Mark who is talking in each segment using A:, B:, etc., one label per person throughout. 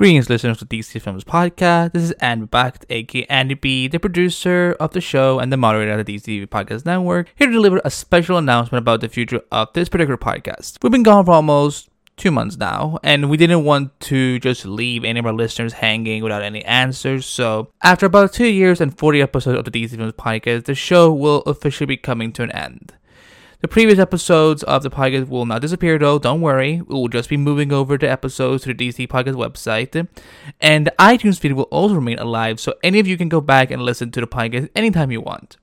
A: Greetings, listeners of DC Films Podcast. This is Andy Behbakht, aka Andy B, the producer of the show and the moderator of the DC Podcast Network, here to deliver a special announcement about the future of this particular podcast. We've been gone for almost two months now, and we didn't want to just leave any of our listeners hanging without any answers. So, after about two years and 40 episodes of the DC Films Podcast, the show will officially be coming to an end. The previous episodes of the podcast will not disappear though, don't worry. We will just be moving over the episodes to the DC Podcast website. And the iTunes feed will also remain alive, so any of you can go back and listen to the podcast anytime you want.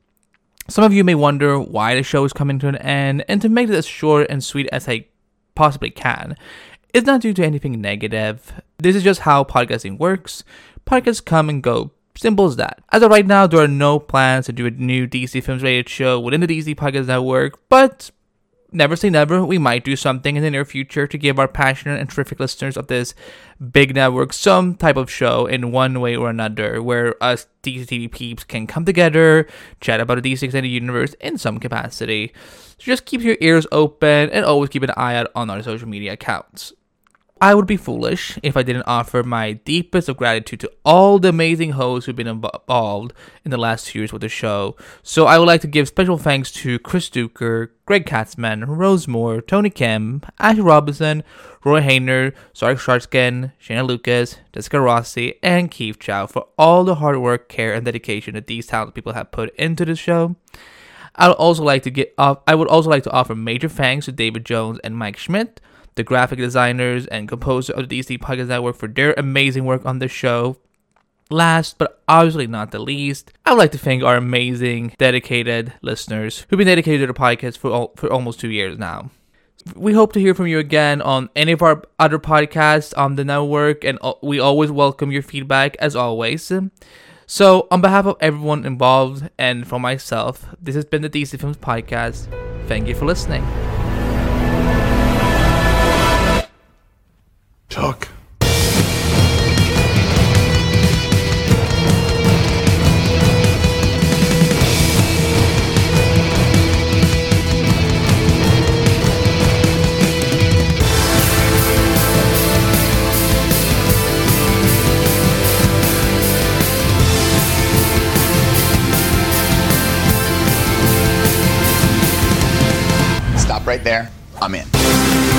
A: Some of you may wonder why the show is coming to an end, and to make it as short and sweet as I possibly can, it's not due to anything negative. This is just how podcasting works. Podcasts come and go, Simple as that. As of right now, there are no plans to do a new DC Films rated show within the DC Podcast Network, but never say never. We might do something in the near future to give our passionate and terrific listeners of this big network some type of show in one way or another, where us DC TV peeps can come together, chat about the DC Extended Universe in some capacity. So just keep your ears open and always keep an eye out on our social media accounts. I would be foolish if I didn't offer my deepest of gratitude to all the amazing hosts who've been involved in the last two years with the show. So I would like to give special thanks to Chris Duker, Greg Katzman, Rose Moore, Tony Kim, Ashley Robinson, Roy Hayner, Sark Sharskin, Shana Lucas, Jessica Rossi, and Keith Chow for all the hard work, care, and dedication that these talented people have put into the show. I would also like to get off, I would also like to offer major thanks to David Jones and Mike Schmidt the graphic designers and composer of the DC Podcast Network for their amazing work on the show. Last but obviously not the least, I would like to thank our amazing, dedicated listeners who've been dedicated to the podcast for, all, for almost two years now. We hope to hear from you again on any of our other podcasts on the network, and we always welcome your feedback as always. So, on behalf of everyone involved and for myself, this has been the DC Films Podcast. Thank you for listening.
B: Talk.
C: Stop right there. I'm in.